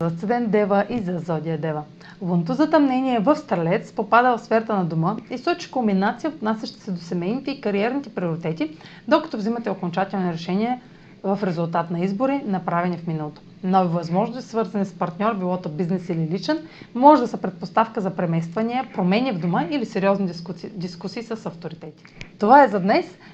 за Асцендент Дева и за Зодия Дева. Лунто затъмнение в Стрелец попада в сферата на дома и сочи комбинация, отнасяща се до семейните и кариерните приоритети, докато взимате окончателни решения в резултат на избори, направени в миналото. Нови възможности, свързани с партньор, билото бизнес или личен, може да са предпоставка за премествания, промени в дома или сериозни дискусии, дискусии с авторитети. Това е за днес.